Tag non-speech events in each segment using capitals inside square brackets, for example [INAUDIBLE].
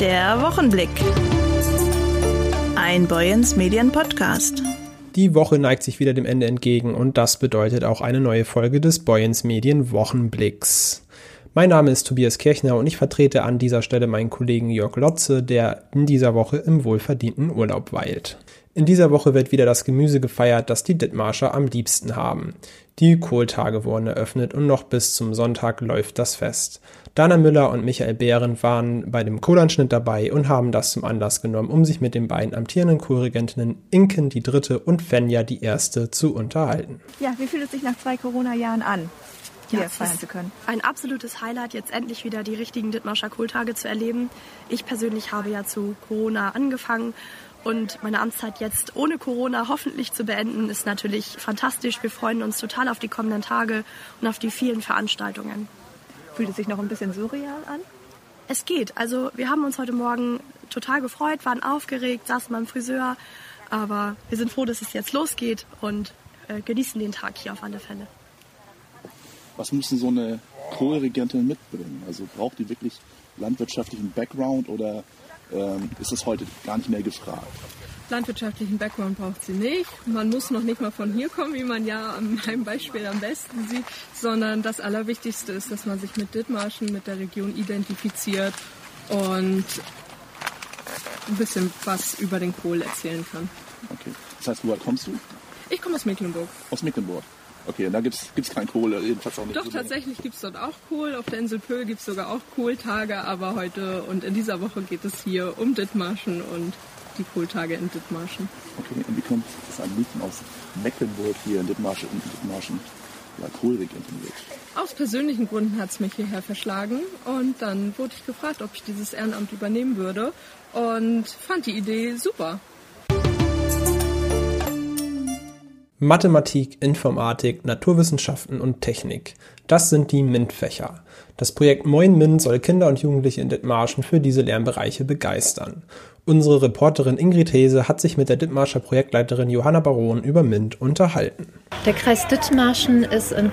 Der Wochenblick. Ein Boyens Medien Podcast. Die Woche neigt sich wieder dem Ende entgegen und das bedeutet auch eine neue Folge des Boyens Medien Wochenblicks. Mein Name ist Tobias Kirchner und ich vertrete an dieser Stelle meinen Kollegen Jörg Lotze, der in dieser Woche im wohlverdienten Urlaub weilt. In dieser Woche wird wieder das Gemüse gefeiert, das die Dithmarscher am liebsten haben. Die Kohltage wurden eröffnet und noch bis zum Sonntag läuft das Fest. Dana Müller und Michael Behrendt waren bei dem Kohlanschnitt dabei und haben das zum Anlass genommen, um sich mit den beiden amtierenden Kohlregentinnen Inken die dritte und Fenja die erste zu unterhalten. Ja, wie fühlt es sich nach zwei Corona-Jahren an? hier ja, feiern zu können. Ein absolutes Highlight, jetzt endlich wieder die richtigen Dithmarscher Kohltage zu erleben. Ich persönlich habe ja zu Corona angefangen und meine Amtszeit jetzt ohne Corona hoffentlich zu beenden, ist natürlich fantastisch. Wir freuen uns total auf die kommenden Tage und auf die vielen Veranstaltungen. Fühlt es sich noch ein bisschen surreal an? Es geht. Also wir haben uns heute Morgen total gefreut, waren aufgeregt, saßen beim Friseur. Aber wir sind froh, dass es jetzt losgeht und äh, genießen den Tag hier auf alle Fälle. Was müssen so eine Kohlregentin mitbringen? Also braucht die wirklich landwirtschaftlichen Background oder ähm, ist es heute gar nicht mehr gefragt. Landwirtschaftlichen Background braucht sie nicht. Man muss noch nicht mal von hier kommen, wie man ja an meinem Beispiel am besten sieht, sondern das Allerwichtigste ist, dass man sich mit Dithmarschen, mit der Region identifiziert und ein bisschen was über den Kohl erzählen kann. Okay. Das heißt, woher kommst du? Ich komme aus Mecklenburg. Aus Mecklenburg. Okay, und da gibt es kein Kohl, jedenfalls auch nicht. Doch, so tatsächlich gibt es dort auch Kohl. Auf der Insel Pöhl gibt es sogar auch Kohltage, aber heute und in dieser Woche geht es hier um Dithmarschen und die Kohltage in Dithmarschen. Okay, und wie kommt es am liebsten aus Mecklenburg hier in Dithmarschen, in Dithmarschen ja? Aus persönlichen Gründen hat es mich hierher verschlagen und dann wurde ich gefragt, ob ich dieses Ehrenamt übernehmen würde und fand die Idee super. Mathematik, Informatik, Naturwissenschaften und Technik. Das sind die MINT-Fächer. Das Projekt Moin MINT soll Kinder und Jugendliche in Dithmarschen für diese Lernbereiche begeistern. Unsere Reporterin Ingrid Hese hat sich mit der Dithmarscher Projektleiterin Johanna Baron über MINT unterhalten. Der Kreis Dithmarschen ist in,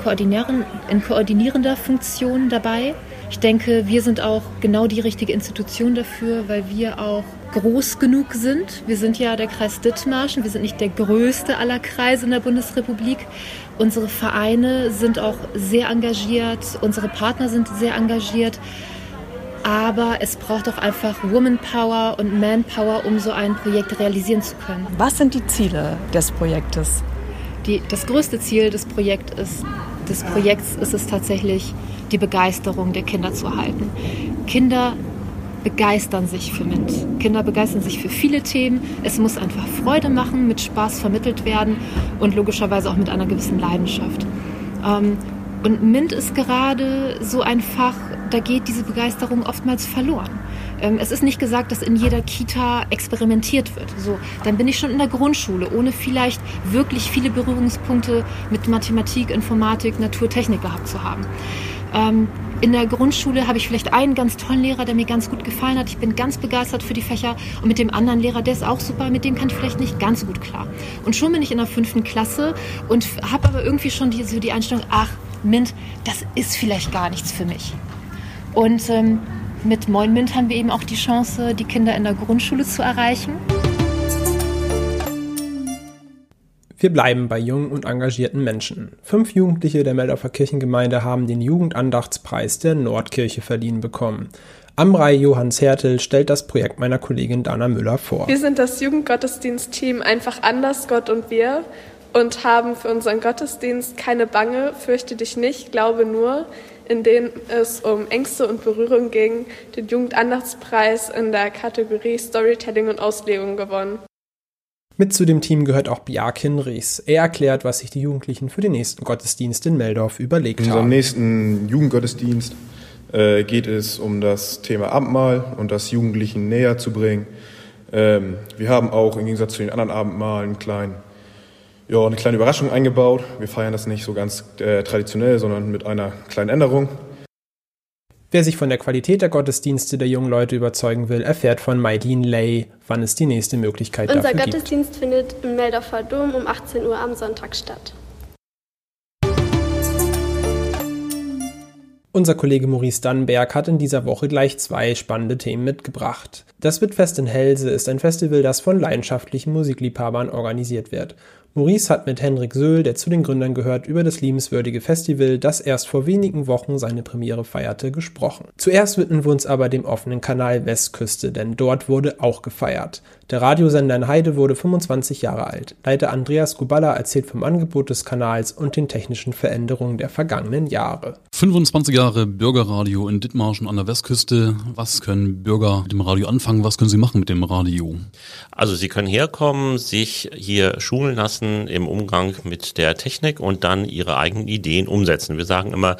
in koordinierender Funktion dabei. Ich denke, wir sind auch genau die richtige Institution dafür, weil wir auch groß genug sind. Wir sind ja der Kreis Dithmarschen, wir sind nicht der größte aller Kreise in der Bundesrepublik. Unsere Vereine sind auch sehr engagiert, unsere Partner sind sehr engagiert. Aber es braucht auch einfach Womanpower und Manpower, um so ein Projekt realisieren zu können. Was sind die Ziele des Projektes? Die, das größte Ziel des, Projekt ist, des Projekts ist es tatsächlich, die Begeisterung der Kinder zu erhalten. Kinder begeistern sich für MINT. Kinder begeistern sich für viele Themen. Es muss einfach Freude machen, mit Spaß vermittelt werden und logischerweise auch mit einer gewissen Leidenschaft. Ähm, und MINT ist gerade so ein Fach, da geht diese Begeisterung oftmals verloren. Ähm, es ist nicht gesagt, dass in jeder Kita experimentiert wird. So, dann bin ich schon in der Grundschule, ohne vielleicht wirklich viele Berührungspunkte mit Mathematik, Informatik, Naturtechnik gehabt zu haben. Ähm, in der Grundschule habe ich vielleicht einen ganz tollen Lehrer, der mir ganz gut gefallen hat. Ich bin ganz begeistert für die Fächer. Und mit dem anderen Lehrer, der ist auch super, mit dem kann ich vielleicht nicht ganz so gut klar. Und schon bin ich in der fünften Klasse und habe aber irgendwie schon die, so die Einstellung, ach, Mint, das ist vielleicht gar nichts für mich. Und ähm, mit Moin Mint haben wir eben auch die Chance, die Kinder in der Grundschule zu erreichen. Wir bleiben bei jungen und engagierten Menschen. Fünf Jugendliche der Meldorfer Kirchengemeinde haben den Jugendandachtspreis der Nordkirche verliehen bekommen. Amrei Johanns Hertel stellt das Projekt meiner Kollegin Dana Müller vor. Wir sind das Jugendgottesdienstteam einfach anders, Gott und wir und haben für unseren Gottesdienst keine Bange, fürchte dich nicht, glaube nur, in denen es um Ängste und Berührung ging, den Jugendandachtspreis in der Kategorie Storytelling und Auslegung gewonnen. Mit zu dem Team gehört auch Bjarkin Ries. Er erklärt, was sich die Jugendlichen für den nächsten Gottesdienst in Meldorf überlegt haben. In unserem nächsten Jugendgottesdienst äh, geht es um das Thema Abendmahl und das Jugendlichen näher zu bringen. Ähm, wir haben auch im Gegensatz zu den anderen Abendmahlen einen kleinen, ja, eine kleine Überraschung eingebaut. Wir feiern das nicht so ganz äh, traditionell, sondern mit einer kleinen Änderung. Wer sich von der Qualität der Gottesdienste der jungen Leute überzeugen will, erfährt von Maideen Lay, wann es die nächste Möglichkeit Unser dafür gibt. Unser Gottesdienst findet im Meldorfer Dom um 18 Uhr am Sonntag statt. Unser Kollege Maurice Dannenberg hat in dieser Woche gleich zwei spannende Themen mitgebracht. Das Wittfest in Helse ist ein Festival, das von leidenschaftlichen Musikliebhabern organisiert wird. Maurice hat mit Henrik Söhl, der zu den Gründern gehört, über das liebenswürdige Festival, das erst vor wenigen Wochen seine Premiere feierte, gesprochen. Zuerst widmen wir uns aber dem offenen Kanal Westküste, denn dort wurde auch gefeiert. Der Radiosender in Heide wurde 25 Jahre alt. Leiter Andreas Guballa erzählt vom Angebot des Kanals und den technischen Veränderungen der vergangenen Jahre. 25 Jahre Bürgerradio in Dithmarschen an der Westküste. Was können Bürger mit dem Radio anfangen? Was können sie machen mit dem Radio? Also sie können herkommen, sich hier schulen lassen im Umgang mit der Technik und dann ihre eigenen Ideen umsetzen. Wir sagen immer,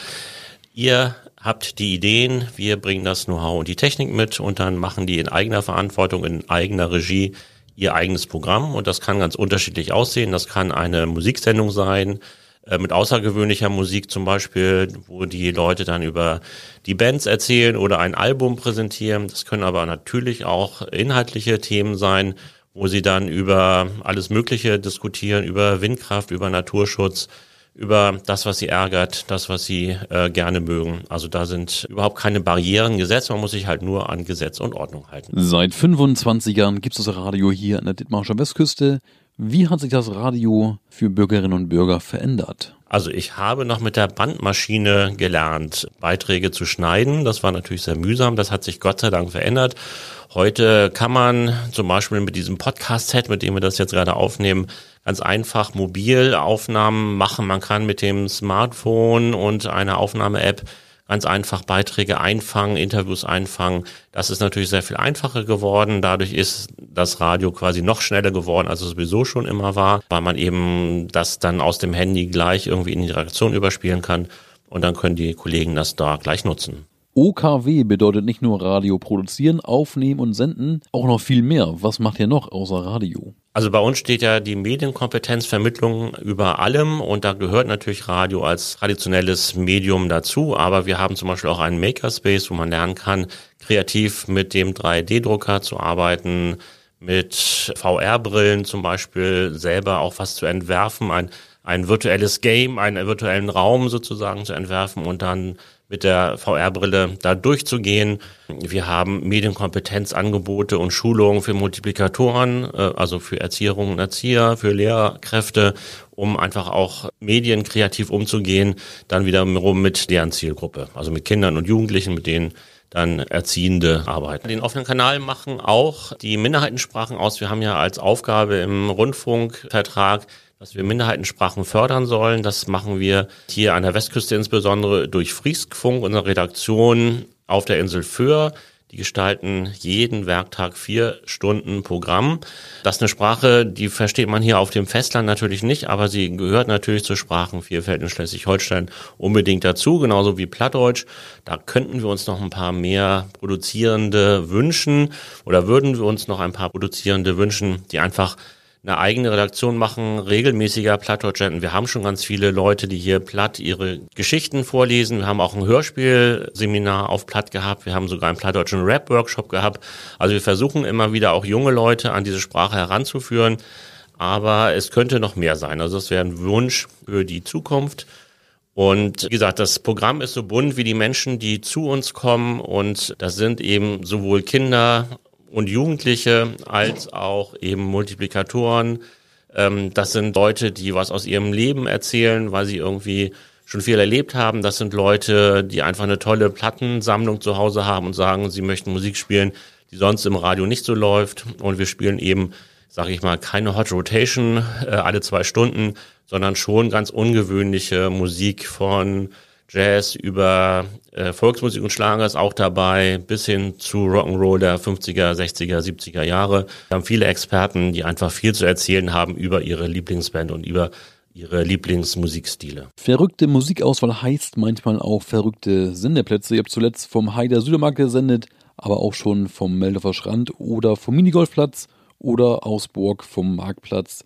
ihr habt die Ideen, wir bringen das Know-how und die Technik mit und dann machen die in eigener Verantwortung, in eigener Regie ihr eigenes Programm und das kann ganz unterschiedlich aussehen. Das kann eine Musiksendung sein, äh, mit außergewöhnlicher Musik zum Beispiel, wo die Leute dann über die Bands erzählen oder ein Album präsentieren. Das können aber natürlich auch inhaltliche Themen sein, wo sie dann über alles Mögliche diskutieren, über Windkraft, über Naturschutz, über das, was sie ärgert, das, was sie äh, gerne mögen. Also da sind überhaupt keine Barrieren gesetzt, man muss sich halt nur an Gesetz und Ordnung halten. Seit 25 Jahren gibt es das Radio hier an der Dithmarscher Westküste. Wie hat sich das Radio für Bürgerinnen und Bürger verändert? Also ich habe noch mit der Bandmaschine gelernt, Beiträge zu schneiden. Das war natürlich sehr mühsam. Das hat sich Gott sei Dank verändert. Heute kann man zum Beispiel mit diesem Podcast-Set, mit dem wir das jetzt gerade aufnehmen, ganz einfach Mobilaufnahmen machen. Man kann mit dem Smartphone und einer Aufnahme-App ganz einfach Beiträge einfangen, Interviews einfangen. Das ist natürlich sehr viel einfacher geworden. Dadurch ist das Radio quasi noch schneller geworden, als es sowieso schon immer war, weil man eben das dann aus dem Handy gleich irgendwie in die Redaktion überspielen kann. Und dann können die Kollegen das da gleich nutzen. OKW bedeutet nicht nur Radio produzieren, aufnehmen und senden, auch noch viel mehr. Was macht ihr noch außer Radio? Also bei uns steht ja die Medienkompetenzvermittlung über allem und da gehört natürlich Radio als traditionelles Medium dazu, aber wir haben zum Beispiel auch einen Makerspace, wo man lernen kann, kreativ mit dem 3D-Drucker zu arbeiten, mit VR-Brillen zum Beispiel selber auch was zu entwerfen, ein, ein virtuelles Game, einen virtuellen Raum sozusagen zu entwerfen und dann mit der VR-Brille da durchzugehen. Wir haben Medienkompetenzangebote und Schulungen für Multiplikatoren, äh, also für Erzieherinnen und Erzieher, für Lehrkräfte, um einfach auch medienkreativ umzugehen, dann wiederum mit deren Zielgruppe, also mit Kindern und Jugendlichen, mit denen dann Erziehende arbeiten. Den offenen Kanal machen auch die Minderheitensprachen aus. Wir haben ja als Aufgabe im Rundfunkvertrag dass wir Minderheitensprachen fördern sollen. Das machen wir hier an der Westküste insbesondere durch Frieskfunk, unsere Redaktion auf der Insel Föhr. Die gestalten jeden Werktag vier Stunden Programm. Das ist eine Sprache, die versteht man hier auf dem Festland natürlich nicht, aber sie gehört natürlich zur Sprachenvielfalt in Schleswig-Holstein unbedingt dazu, genauso wie Plattdeutsch. Da könnten wir uns noch ein paar mehr Produzierende wünschen oder würden wir uns noch ein paar Produzierende wünschen, die einfach eine eigene Redaktion machen, regelmäßiger Plattdeutschenten. Wir haben schon ganz viele Leute, die hier platt ihre Geschichten vorlesen. Wir haben auch ein Hörspielseminar auf Platt gehabt. Wir haben sogar einen plattdeutschen Rap-Workshop gehabt. Also wir versuchen immer wieder auch junge Leute an diese Sprache heranzuführen. Aber es könnte noch mehr sein. Also das wäre ein Wunsch für die Zukunft. Und wie gesagt, das Programm ist so bunt wie die Menschen, die zu uns kommen. Und das sind eben sowohl Kinder und Jugendliche als auch eben Multiplikatoren. Ähm, das sind Leute, die was aus ihrem Leben erzählen, weil sie irgendwie schon viel erlebt haben. Das sind Leute, die einfach eine tolle Plattensammlung zu Hause haben und sagen, sie möchten Musik spielen, die sonst im Radio nicht so läuft. Und wir spielen eben, sage ich mal, keine Hot Rotation äh, alle zwei Stunden, sondern schon ganz ungewöhnliche Musik von Jazz, über äh, Volksmusik und Schlager ist auch dabei, bis hin zu Rock'n'Roll der 50er, 60er, 70er Jahre. Wir haben viele Experten, die einfach viel zu erzählen haben über ihre Lieblingsband und über ihre Lieblingsmusikstile. Verrückte Musikauswahl heißt manchmal auch verrückte Sendeplätze. Ihr habt zuletzt vom Haider Südermarkt gesendet, aber auch schon vom Meldorfer Strand oder vom Minigolfplatz oder aus Burg vom Marktplatz.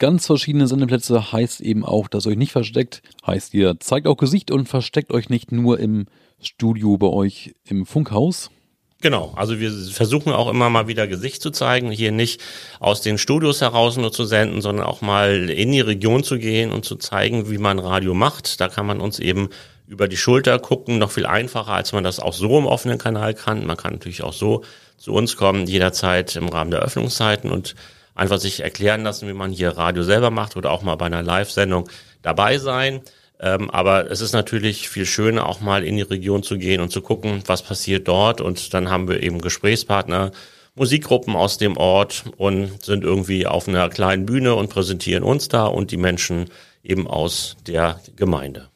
Ganz verschiedene Sendeplätze heißt eben auch, dass ihr euch nicht versteckt. Heißt, ihr zeigt auch Gesicht und versteckt euch nicht nur im Studio bei euch im Funkhaus. Genau, also wir versuchen auch immer mal wieder Gesicht zu zeigen, hier nicht aus den Studios heraus nur zu senden, sondern auch mal in die Region zu gehen und zu zeigen, wie man Radio macht. Da kann man uns eben über die Schulter gucken noch viel einfacher, als man das auch so im offenen Kanal kann. Man kann natürlich auch so zu uns kommen, jederzeit im Rahmen der Öffnungszeiten und einfach sich erklären lassen, wie man hier Radio selber macht oder auch mal bei einer Live-Sendung dabei sein. Ähm, aber es ist natürlich viel schöner, auch mal in die Region zu gehen und zu gucken, was passiert dort. Und dann haben wir eben Gesprächspartner, Musikgruppen aus dem Ort und sind irgendwie auf einer kleinen Bühne und präsentieren uns da und die Menschen eben aus der Gemeinde.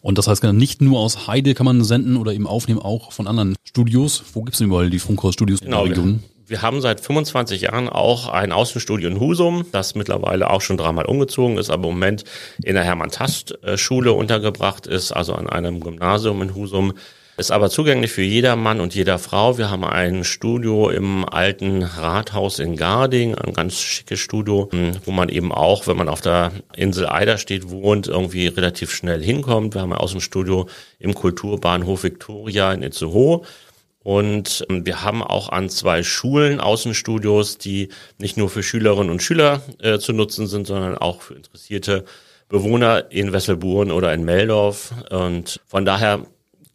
Und das heißt, nicht nur aus Heide kann man senden oder eben aufnehmen, auch von anderen Studios. Wo gibt es denn überall die Funkhaus-Studios genau, in der Region? Wir haben seit 25 Jahren auch ein Außenstudio in Husum, das mittlerweile auch schon dreimal umgezogen ist, aber im Moment in der Hermann-Tast-Schule untergebracht ist, also an einem Gymnasium in Husum. Ist aber zugänglich für jeder Mann und jeder Frau. Wir haben ein Studio im alten Rathaus in Garding, ein ganz schickes Studio, wo man eben auch, wenn man auf der Insel Eiderstedt wohnt, irgendwie relativ schnell hinkommt. Wir haben ein Außenstudio im Kulturbahnhof Victoria in Itzehoe. Und ähm, wir haben auch an zwei Schulen Außenstudios, die nicht nur für Schülerinnen und Schüler äh, zu nutzen sind, sondern auch für interessierte Bewohner in Wesselburen oder in Meldorf. Und von daher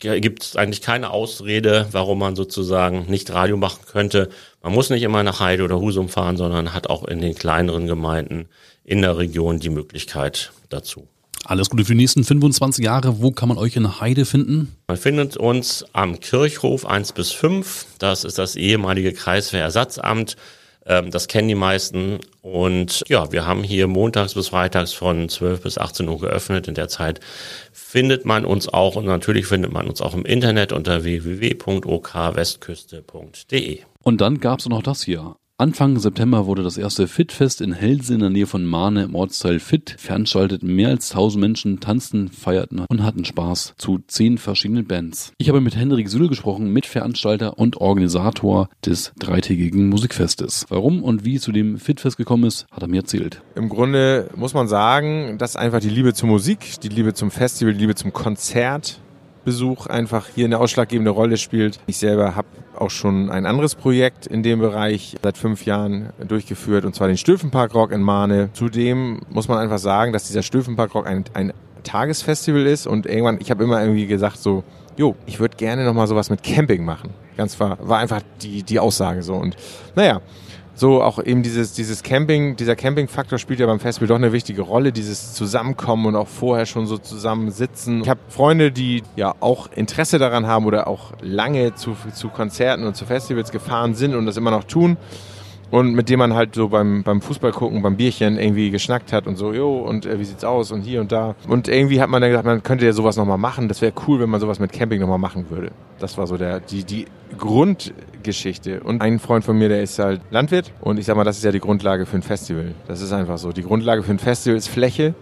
gibt es eigentlich keine Ausrede, warum man sozusagen nicht Radio machen könnte. Man muss nicht immer nach Heide oder Husum fahren, sondern hat auch in den kleineren Gemeinden in der Region die Möglichkeit dazu. Alles Gute für die nächsten 25 Jahre. Wo kann man euch in Heide finden? Man findet uns am Kirchhof 1 bis 5. Das ist das ehemalige Kreiswehrersatzamt. Ähm, das kennen die meisten. Und ja, wir haben hier montags bis freitags von 12 bis 18 Uhr geöffnet. In der Zeit findet man uns auch und natürlich findet man uns auch im Internet unter www.okwestküste.de. Und dann gab es noch das hier. Anfang September wurde das erste Fit-Fest in Helse in der Nähe von Mahne im Ortsteil Fit veranstaltet. Mehr als 1000 Menschen tanzten, feierten und hatten Spaß zu zehn verschiedenen Bands. Ich habe mit Henrik Süle gesprochen, Mitveranstalter und Organisator des dreitägigen Musikfestes. Warum und wie zu dem Fit-Fest gekommen ist, hat er mir erzählt. Im Grunde muss man sagen, dass einfach die Liebe zur Musik, die Liebe zum Festival, die Liebe zum Konzert Besuch einfach hier eine ausschlaggebende Rolle spielt. Ich selber habe auch schon ein anderes Projekt in dem Bereich seit fünf Jahren durchgeführt, und zwar den Stöfenpark Rock in Mahne. Zudem muss man einfach sagen, dass dieser Stöfenpark Rock ein, ein Tagesfestival ist und irgendwann, ich habe immer irgendwie gesagt so, jo, ich würde gerne nochmal sowas mit Camping machen. Ganz war, war einfach die, die Aussage so. Und naja, so auch eben dieses, dieses Camping, dieser Camping-Faktor spielt ja beim Festival doch eine wichtige Rolle, dieses Zusammenkommen und auch vorher schon so zusammensitzen. Ich habe Freunde, die ja auch Interesse daran haben oder auch lange zu, zu Konzerten und zu Festivals gefahren sind und das immer noch tun und mit dem man halt so beim, beim Fußball gucken, beim Bierchen irgendwie geschnackt hat und so, jo, und äh, wie sieht's aus und hier und da. Und irgendwie hat man dann gesagt, man könnte ja sowas nochmal machen. Das wäre cool, wenn man sowas mit Camping nochmal machen würde. Das war so der, die, die Grundgeschichte. Und ein Freund von mir, der ist halt Landwirt und ich sag mal, das ist ja die Grundlage für ein Festival. Das ist einfach so. Die Grundlage für ein Festival ist Fläche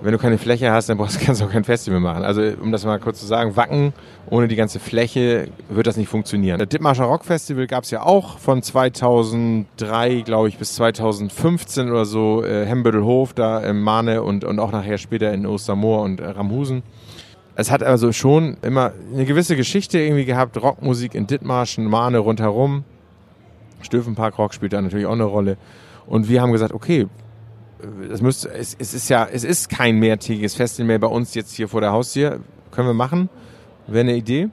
wenn du keine Fläche hast, dann brauchst, [LAUGHS] kannst du auch kein Festival machen. Also um das mal kurz zu sagen, Wacken ohne die ganze Fläche wird das nicht funktionieren. Das Dithmarscher Rock Festival gab es ja auch von 2003, glaube ich, bis 2015 oder so. Äh, Hembüttelhof da in Mahne und, und auch nachher später in Ostermoor und äh, Ramhusen. Es hat also schon immer eine gewisse Geschichte irgendwie gehabt. Rockmusik in Dithmarschen, Mahne rundherum. Stöfenpark Rock spielt da natürlich auch eine Rolle. Und wir haben gesagt, okay, das müsste, es, es ist ja, es ist kein mehrtägiges Festival mehr bei uns jetzt hier vor der Haustür. Können wir machen. Wäre eine Idee.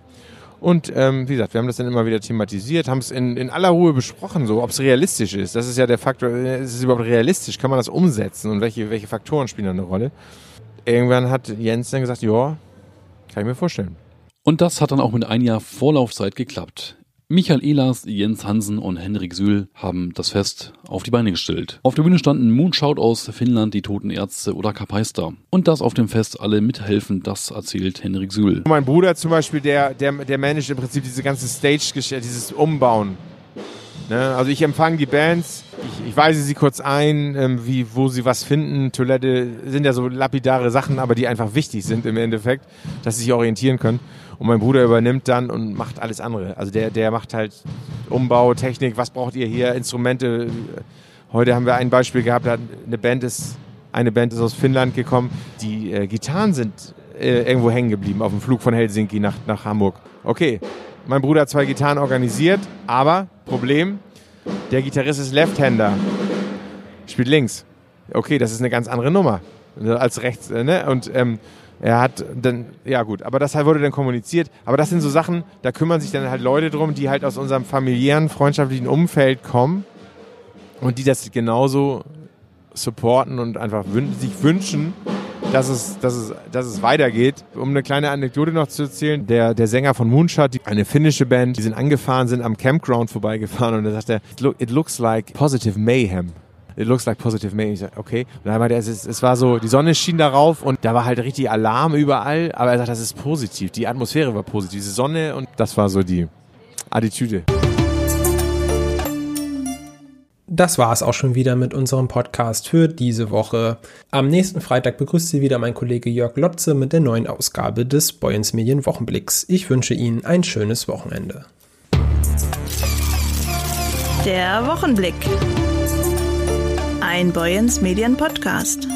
Und ähm, wie gesagt, wir haben das dann immer wieder thematisiert, haben es in, in aller Ruhe besprochen, so ob es realistisch ist. Das ist ja der Faktor, ist es überhaupt realistisch? Kann man das umsetzen und welche, welche Faktoren spielen da eine Rolle? Irgendwann hat Jens dann gesagt, ja, kann ich mir vorstellen. Und das hat dann auch mit ein Jahr Vorlaufzeit geklappt. Michael Ehlers, Jens Hansen und Henrik Sühl haben das Fest auf die Beine gestellt. Auf der Bühne standen Moonshout aus Finnland, die Toten Ärzte oder Kapaister. Und dass auf dem Fest alle mithelfen, das erzählt Henrik Sühl. Mein Bruder zum Beispiel, der, der, der managt im Prinzip diese ganze Stage-Geschichte, dieses Umbauen. Ne? Also ich empfange die Bands, ich, ich weise sie kurz ein, ähm, wie, wo sie was finden. Toilette sind ja so lapidare Sachen, aber die einfach wichtig sind im Endeffekt, dass sie sich orientieren können. Und mein Bruder übernimmt dann und macht alles andere. Also der, der macht halt Umbau, Technik, was braucht ihr hier, Instrumente. Heute haben wir ein Beispiel gehabt, da eine Band ist, eine Band ist aus Finnland gekommen. Die äh, Gitarren sind äh, irgendwo hängen geblieben auf dem Flug von Helsinki nach, nach Hamburg. Okay, mein Bruder hat zwei Gitarren organisiert, aber Problem, der Gitarrist ist Left-Hander, spielt links. Okay, das ist eine ganz andere Nummer als rechts. Äh, ne? Und ähm, Er hat dann, ja gut, aber das wurde dann kommuniziert. Aber das sind so Sachen, da kümmern sich dann halt Leute drum, die halt aus unserem familiären, freundschaftlichen Umfeld kommen und die das genauso supporten und einfach wün sich wünschen, dass es, dass, es, dass es weitergeht. Um eine kleine Anekdote noch zu erzählen, der, der Sänger von Moonshot, eine finnische Band, die sind angefahren, sind am Campground vorbeigefahren und da sagt er, it looks like positive mayhem. It looks like positive mayhem. Ich sag, okay. Und dann meinte er, es, es war so, die Sonne schien darauf und da war halt richtig Alarm überall, aber er sagt, das ist positiv. Die Atmosphäre war positiv, diese Sonne und das war so die Attitüde. Das war es auch schon wieder mit unserem Podcast für diese Woche. Am nächsten Freitag begrüßt Sie wieder mein Kollege Jörg Lotze mit der neuen Ausgabe des Boyens Medien Wochenblicks. Ich wünsche Ihnen ein schönes Wochenende. Der Wochenblick. Ein Boyens Medien Podcast.